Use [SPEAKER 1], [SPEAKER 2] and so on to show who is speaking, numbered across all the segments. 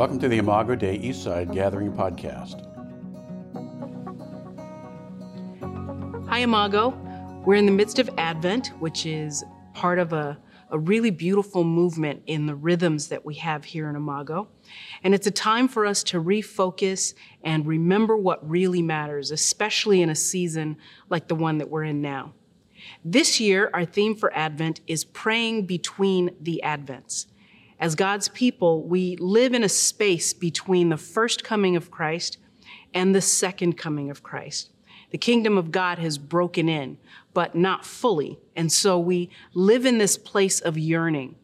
[SPEAKER 1] Welcome to the Imago Dei Eastside Gathering Podcast.
[SPEAKER 2] Hi, Imago. We're in the midst of Advent, which is part of a, a really beautiful movement in the rhythms that we have here in Imago. And it's a time for us to refocus and remember what really matters, especially in a season like the one that we're in now. This year, our theme for Advent is praying between the Advents. As God's people, we live in a space between the first coming of Christ and the second coming of Christ. The kingdom of God has broken in, but not fully. And so we live in this place of yearning.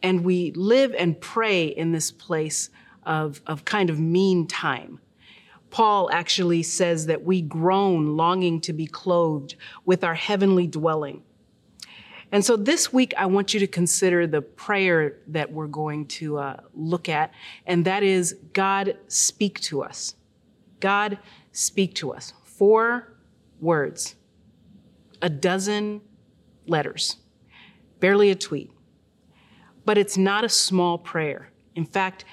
[SPEAKER 2] And we live and pray in this place of, of kind of mean time. Paul actually says that we groan longing to be clothed with our heavenly dwelling. And so this week, I want you to consider the prayer that we're going to uh, look at, and that is God, speak to us. God, speak to us. Four words, a dozen letters, barely a tweet. But it's not a small prayer. In fact,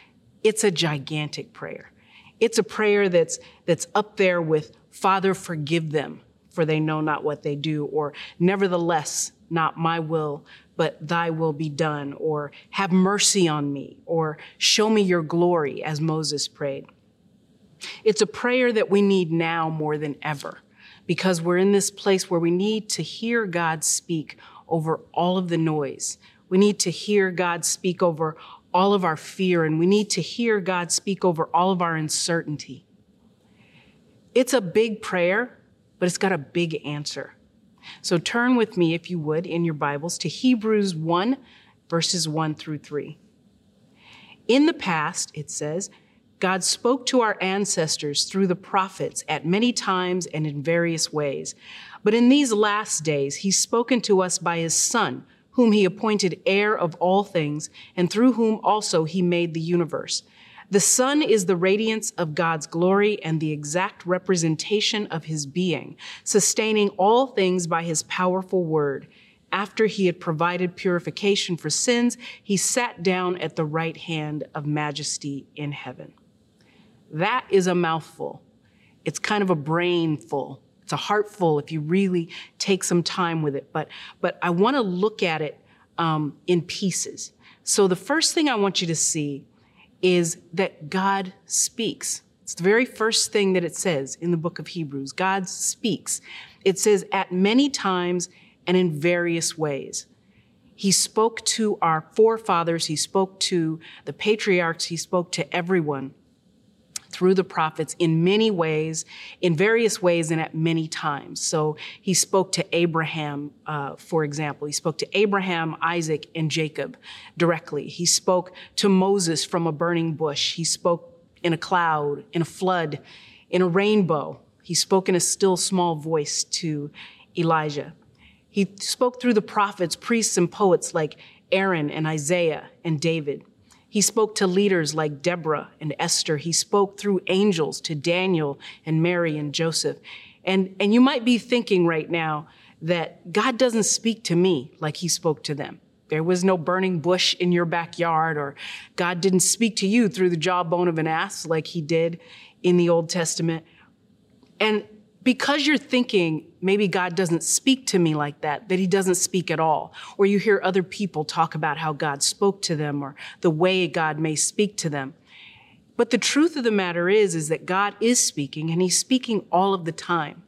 [SPEAKER 2] it's a gigantic prayer. It's a prayer that's, that's up there with, Father, forgive them, for they know not what they do, or nevertheless, not my will, but thy will be done, or have mercy on me, or show me your glory, as Moses prayed. It's a prayer that we need now more than ever because we're in this place where we need to hear God speak over all of the noise. We need to hear God speak over all of our fear, and we need to hear God speak over all of our uncertainty. It's a big prayer, but it's got a big answer. So turn with me, if you would, in your Bibles to Hebrews 1, verses 1 through 3. In the past, it says, God spoke to our ancestors through the prophets at many times and in various ways. But in these last days, he's spoken to us by his Son, whom he appointed heir of all things, and through whom also he made the universe. The Son is the radiance of God's glory and the exact representation of his being, sustaining all things by his powerful word. After he had provided purification for sins, he sat down at the right hand of majesty in heaven. That is a mouthful. It's kind of a brain full. It's a heart full if you really take some time with it. But, but I want to look at it um, in pieces. So the first thing I want you to see is that God speaks. It's the very first thing that it says in the book of Hebrews. God speaks. It says at many times and in various ways. He spoke to our forefathers, he spoke to the patriarchs, he spoke to everyone through the prophets in many ways, in various ways, and at many times. So he spoke to Abraham, uh, for example. He spoke to Abraham, Isaac, and Jacob directly. He spoke to Moses from a burning bush. He spoke in a cloud, in a flood, in a rainbow. He spoke in a still small voice to Elijah. He spoke through the prophets, priests, and poets like Aaron and Isaiah and David. He spoke to leaders like Deborah and Esther. He spoke through angels to Daniel and Mary and Joseph. And, and you might be thinking right now that God doesn't speak to me like he spoke to them. There was no burning bush in your backyard, or God didn't speak to you through the jawbone of an ass like he did in the Old Testament. And because you're thinking maybe God doesn't speak to me like that, that he doesn't speak at all, or you hear other people talk about how God spoke to them or the way God may speak to them. But the truth of the matter is, is that God is speaking and he's speaking all of the time.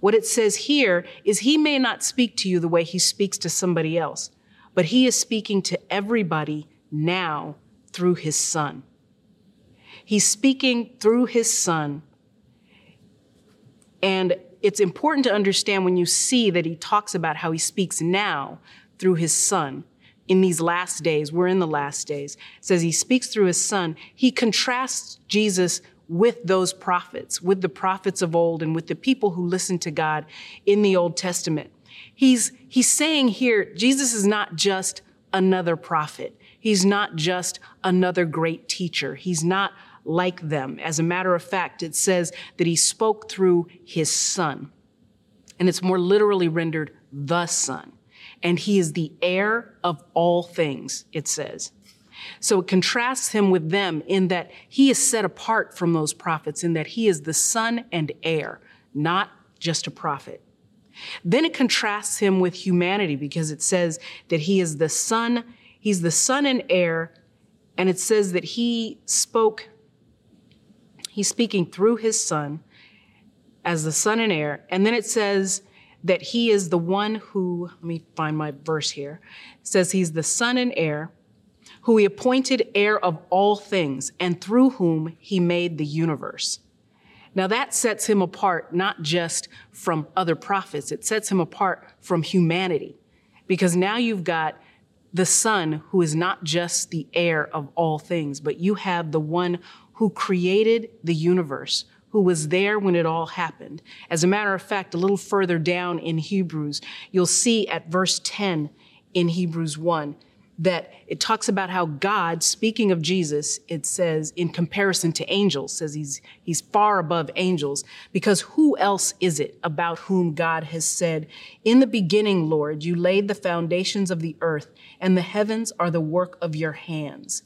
[SPEAKER 2] What it says here is he may not speak to you the way he speaks to somebody else, but he is speaking to everybody now through his son. He's speaking through his son and it's important to understand when you see that he talks about how he speaks now through his son in these last days. We're in the last days. It says he speaks through his son. He contrasts Jesus with those prophets, with the prophets of old and with the people who listened to God in the Old Testament. He's, he's saying here, Jesus is not just another prophet. He's not just another great teacher. He's not like them. As a matter of fact, it says that he spoke through his son. And it's more literally rendered the son. And he is the heir of all things, it says. So it contrasts him with them in that he is set apart from those prophets, in that he is the son and heir, not just a prophet. Then it contrasts him with humanity because it says that he is the son, he's the son and heir, and it says that he spoke, he's speaking through his son as the son and heir. And then it says that he is the one who, let me find my verse here, it says he's the son and heir who he appointed heir of all things, and through whom he made the universe. Now that sets him apart not just from other prophets, it sets him apart from humanity. Because now you've got the Son who is not just the heir of all things, but you have the one who created the universe, who was there when it all happened. As a matter of fact, a little further down in Hebrews, you'll see at verse 10 in Hebrews 1 that it talks about how God, speaking of Jesus, it says in comparison to angels, says he's, he's far above angels, because who else is it about whom God has said, In the beginning, Lord, you laid the foundations of the earth, and the heavens are the work of your hands.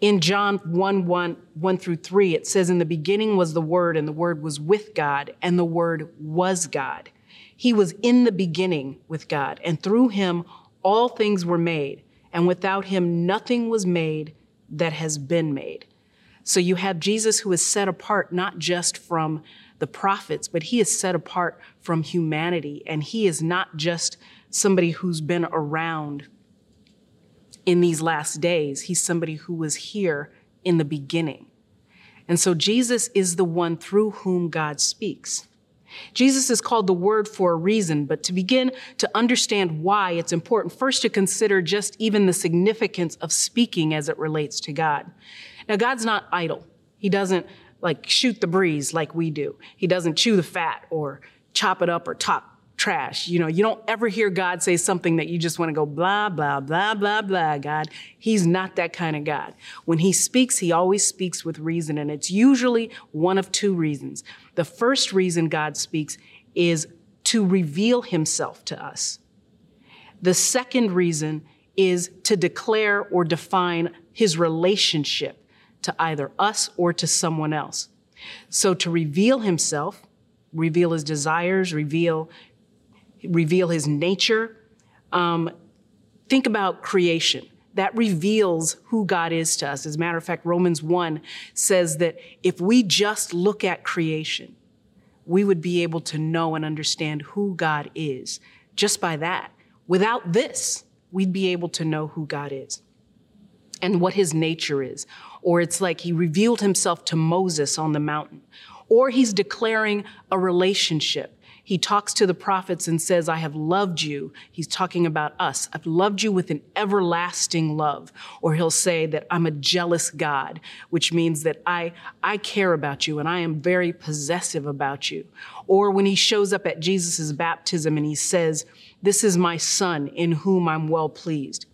[SPEAKER 2] In John 1 1, 1 through 3, it says, In the beginning was the Word, and the Word was with God, and the Word was God. He was in the beginning with God, and through him all things were made, and without him nothing was made that has been made. So you have Jesus who is set apart not just from the prophets, but he is set apart from humanity. And he is not just somebody who's been around in these last days, he's somebody who was here in the beginning. And so Jesus is the one through whom God speaks. Jesus is called the Word for a reason, but to begin to understand why, it's important first to consider just even the significance of speaking as it relates to God. Now, God's not idle. He doesn't like shoot the breeze like we do. He doesn't chew the fat or chop it up or talk trash. You know, you don't ever hear God say something that you just want to go blah, blah, blah, blah, blah, God. He's not that kind of God. When he speaks, he always speaks with reason, and it's usually one of two reasons. The first reason God speaks is to reveal himself to us. The second reason is to declare or define his relationship to either us or to someone else. So to reveal himself, reveal his desires, reveal reveal his nature. Um, think about creation. That reveals who God is to us. As a matter of fact, Romans 1 says that if we just look at creation, we would be able to know and understand who God is just by that. Without this, we'd be able to know who God is and what his nature is. Or it's like he revealed himself to Moses on the mountain. Or he's declaring a relationship he talks to the prophets and says, I have loved you. He's talking about us. I've loved you with an everlasting love. Or he'll say that I'm a jealous God, which means that I, I care about you and I am very possessive about you. Or when he shows up at Jesus' baptism and he says, This is my son in whom I'm well pleased.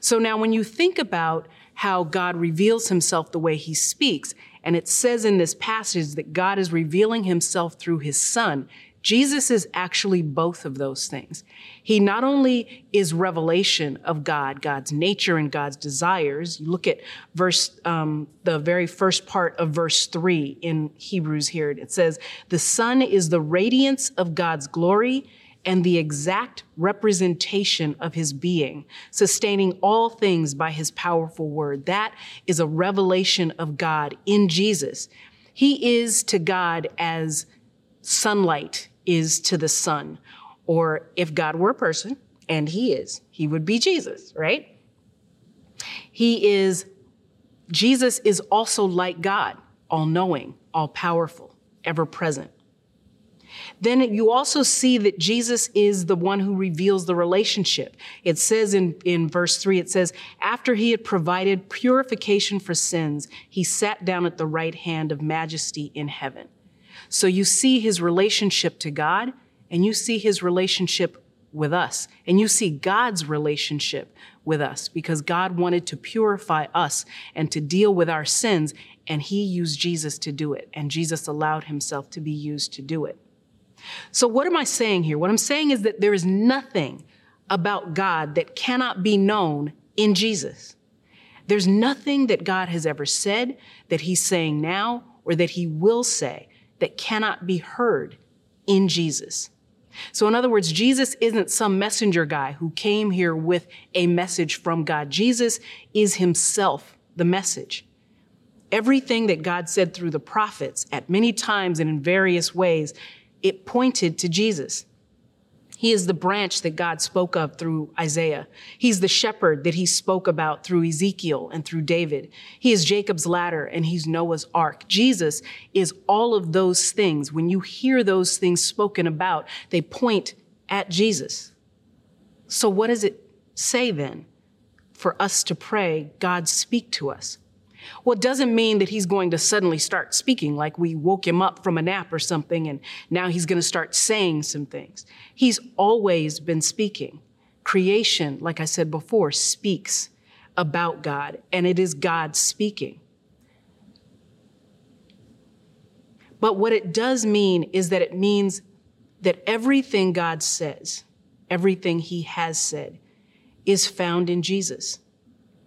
[SPEAKER 2] So now when you think about how God reveals himself the way he speaks, and it says in this passage that God is revealing himself through his son, Jesus is actually both of those things. He not only is revelation of God, God's nature and God's desires. You look at verse, um, the very first part of verse three in Hebrews here. It says, "The Son is the radiance of God's glory." And the exact representation of his being, sustaining all things by his powerful word. That is a revelation of God in Jesus. He is to God as sunlight is to the sun. Or if God were a person, and He is, He would be Jesus, right? He is, Jesus is also like God, all knowing, all powerful, ever present. Then you also see that Jesus is the one who reveals the relationship. It says in, in verse 3, it says, After he had provided purification for sins, he sat down at the right hand of majesty in heaven. So you see his relationship to God and you see his relationship with us and you see God's relationship with us because God wanted to purify us and to deal with our sins and he used Jesus to do it and Jesus allowed himself to be used to do it. So what am I saying here? What I'm saying is that there is nothing about God that cannot be known in Jesus. There's nothing that God has ever said, that he's saying now, or that he will say that cannot be heard in Jesus. So, in other words, Jesus isn't some messenger guy who came here with a message from God. Jesus is himself the message. Everything that God said through the prophets at many times and in various ways, it pointed to Jesus. He is the branch that God spoke of through Isaiah. He's the shepherd that he spoke about through Ezekiel and through David. He is Jacob's ladder and he's Noah's ark. Jesus is all of those things. When you hear those things spoken about, they point at Jesus. So, what does it say then for us to pray, God, speak to us? Well, it doesn't mean that he's going to suddenly start speaking like we woke him up from a nap or something and now he's going to start saying some things. He's always been speaking. Creation, like I said before, speaks about God, and it is God speaking. But what it does mean is that it means that everything God says, everything he has said, is found in Jesus.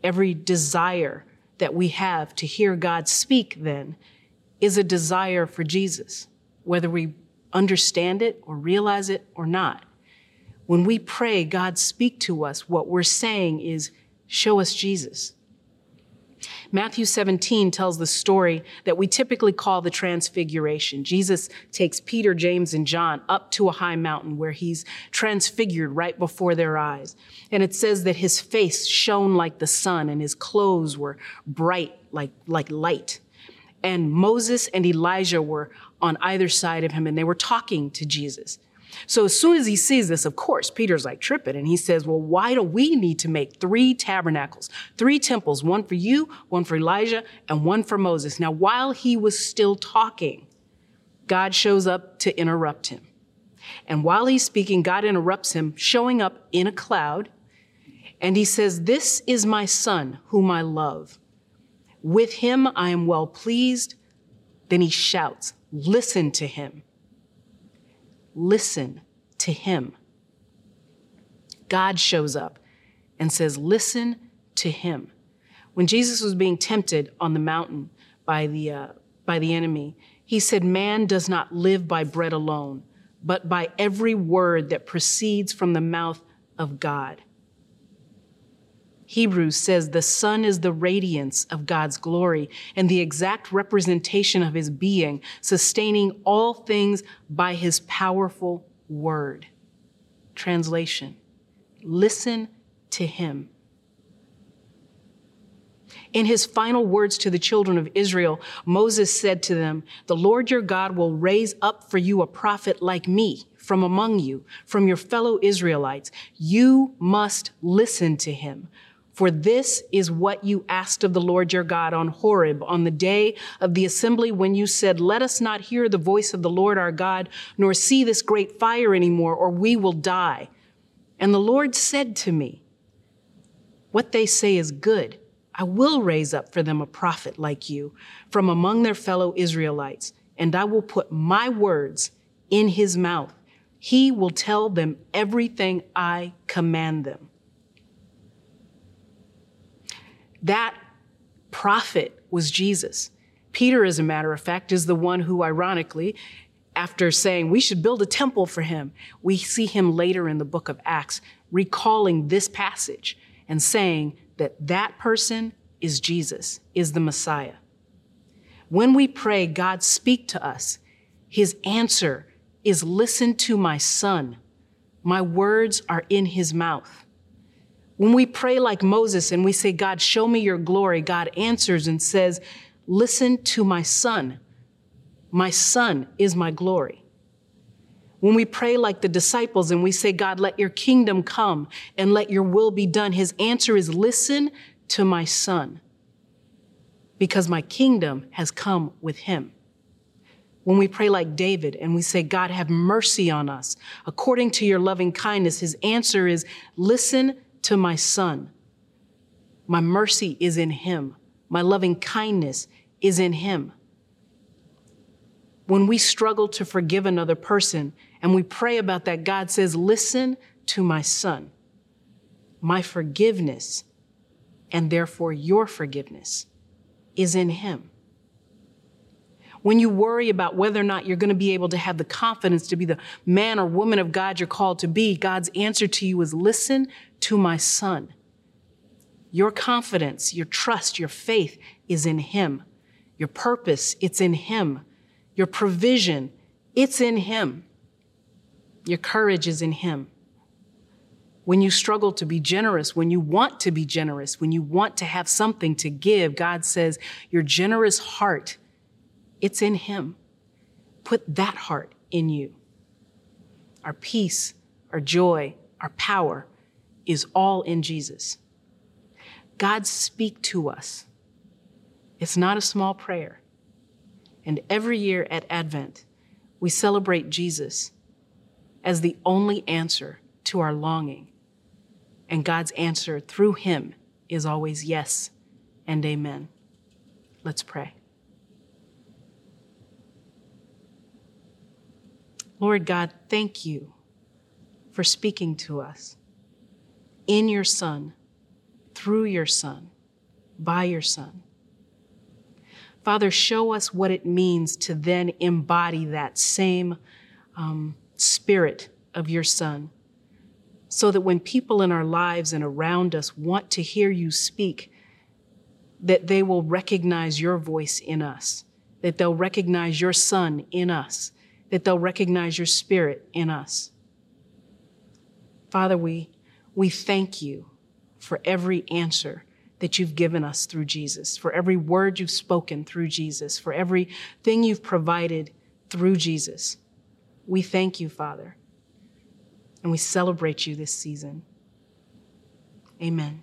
[SPEAKER 2] Every desire, that we have to hear God speak then is a desire for Jesus, whether we understand it or realize it or not. When we pray, God speak to us, what we're saying is, show us Jesus. Matthew 17 tells the story that we typically call the transfiguration. Jesus takes Peter, James, and John up to a high mountain where he's transfigured right before their eyes. And it says that his face shone like the sun and his clothes were bright like, like light. And Moses and Elijah were on either side of him and they were talking to Jesus. So as soon as he sees this, of course, Peter's like tripping and he says, Well, why do we need to make three tabernacles, three temples, one for you, one for Elijah, and one for Moses? Now, while he was still talking, God shows up to interrupt him. And while he's speaking, God interrupts him, showing up in a cloud. And he says, This is my son, whom I love. With him I am well pleased. Then he shouts, Listen to him listen to him. God shows up and says, Listen to him. When Jesus was being tempted on the mountain by the, uh, by the enemy, he said, Man does not live by bread alone, but by every word that proceeds from the mouth of God. Hebrews says the Son is the radiance of God's glory and the exact representation of his being, sustaining all things by his powerful word. Translation Listen to him. In his final words to the children of Israel, Moses said to them, The Lord your God will raise up for you a prophet like me from among you, from your fellow Israelites. You must listen to him. For this is what you asked of the Lord your God on Horeb on the day of the assembly when you said, Let us not hear the voice of the Lord our God, nor see this great fire anymore, or we will die. And the Lord said to me, What they say is good. I will raise up for them a prophet like you from among their fellow Israelites, and I will put my words in his mouth. He will tell them everything I command them. That prophet was Jesus. Peter, as a matter of fact, is the one who, ironically, after saying we should build a temple for him, we see him later in the book of Acts recalling this passage and saying that that person is Jesus, is the Messiah. When we pray, God speak to us, his answer is listen to my son. My words are in his mouth. When we pray like Moses and we say, God, show me your glory, God answers and says, Listen to my son. My son is my glory. When we pray like the disciples and we say, God, let your kingdom come and let your will be done, his answer is, Listen to my son, because my kingdom has come with him. When we pray like David and we say, God, have mercy on us according to your loving kindness, his answer is, Listen to my son. My mercy is in him. My loving kindness is in him. When we struggle to forgive another person and we pray about that, God says, Listen to my son. My forgiveness and therefore your forgiveness is in Him. When you worry about whether or not you're going to be able to have the confidence to be the man or woman of God you're called to be, God's answer to you is listen to my son. Your confidence, your trust, your faith is in Him. Your purpose, it's in Him. Your provision, it's in Him. Your courage is in Him. When you struggle to be generous, when you want to be generous, when you want to have something to give, God says, Your generous heart, it's in Him. Put that heart in you. Our peace, our joy, our power is all in Jesus. God, speak to us. It's not a small prayer. And every year at Advent, we celebrate Jesus as the only answer to our longing. And God's answer through him is always yes and amen. Let's pray. Lord God, thank you for speaking to us in your Son, through your Son, by your Son. Father, show us what it means to then embody that same um, spirit of your Son, so that when people in our lives and around us want to hear you speak, that they will recognize your voice in us, that they'll recognize your Son in us, that they'll recognize your Spirit in us. Father, we, we thank you for every answer that you've given us through Jesus, for every word you've spoken through Jesus, for everything you've provided through Jesus. We thank you, Father, and we celebrate you this season. Amen.